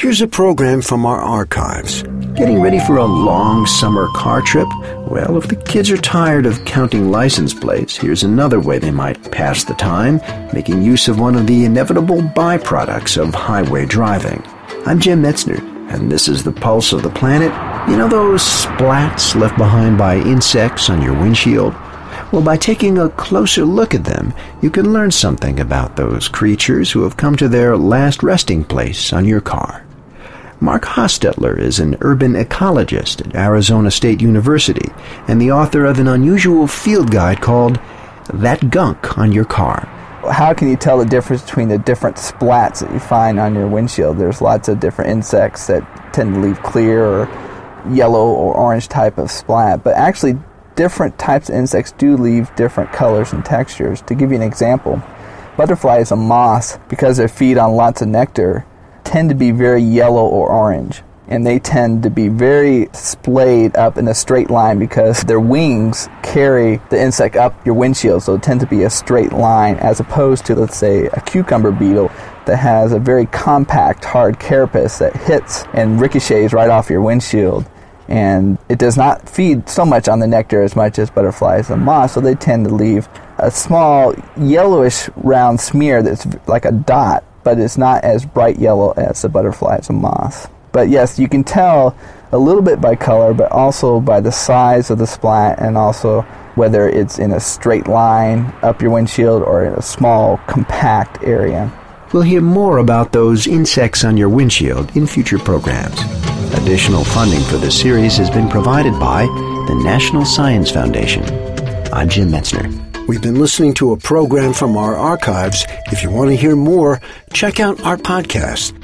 Here's a program from our archives. Getting ready for a long summer car trip? Well, if the kids are tired of counting license plates, here's another way they might pass the time, making use of one of the inevitable byproducts of highway driving. I'm Jim Metzner, and this is the pulse of the planet. You know those splats left behind by insects on your windshield? Well, by taking a closer look at them, you can learn something about those creatures who have come to their last resting place on your car. Mark Hostetler is an urban ecologist at Arizona State University and the author of an unusual field guide called That Gunk on Your Car. How can you tell the difference between the different splats that you find on your windshield? There's lots of different insects that tend to leave clear or yellow or orange type of splat, but actually different types of insects do leave different colors and textures. To give you an example, butterflies and moths, because they feed on lots of nectar, tend to be very yellow or orange. And they tend to be very splayed up in a straight line because their wings carry the insect up your windshield, so it tends to be a straight line as opposed to, let's say, a cucumber beetle that has a very compact, hard carapace that hits and ricochets right off your windshield and it does not feed so much on the nectar as much as butterflies and moths, so they tend to leave a small yellowish round smear that's like a dot, but it's not as bright yellow as the butterflies a moth. But yes, you can tell a little bit by color, but also by the size of the splat and also whether it's in a straight line up your windshield or in a small, compact area. We'll hear more about those insects on your windshield in future programs. Additional funding for this series has been provided by the National Science Foundation. I'm Jim Metzner. We've been listening to a program from our archives. If you want to hear more, check out our podcast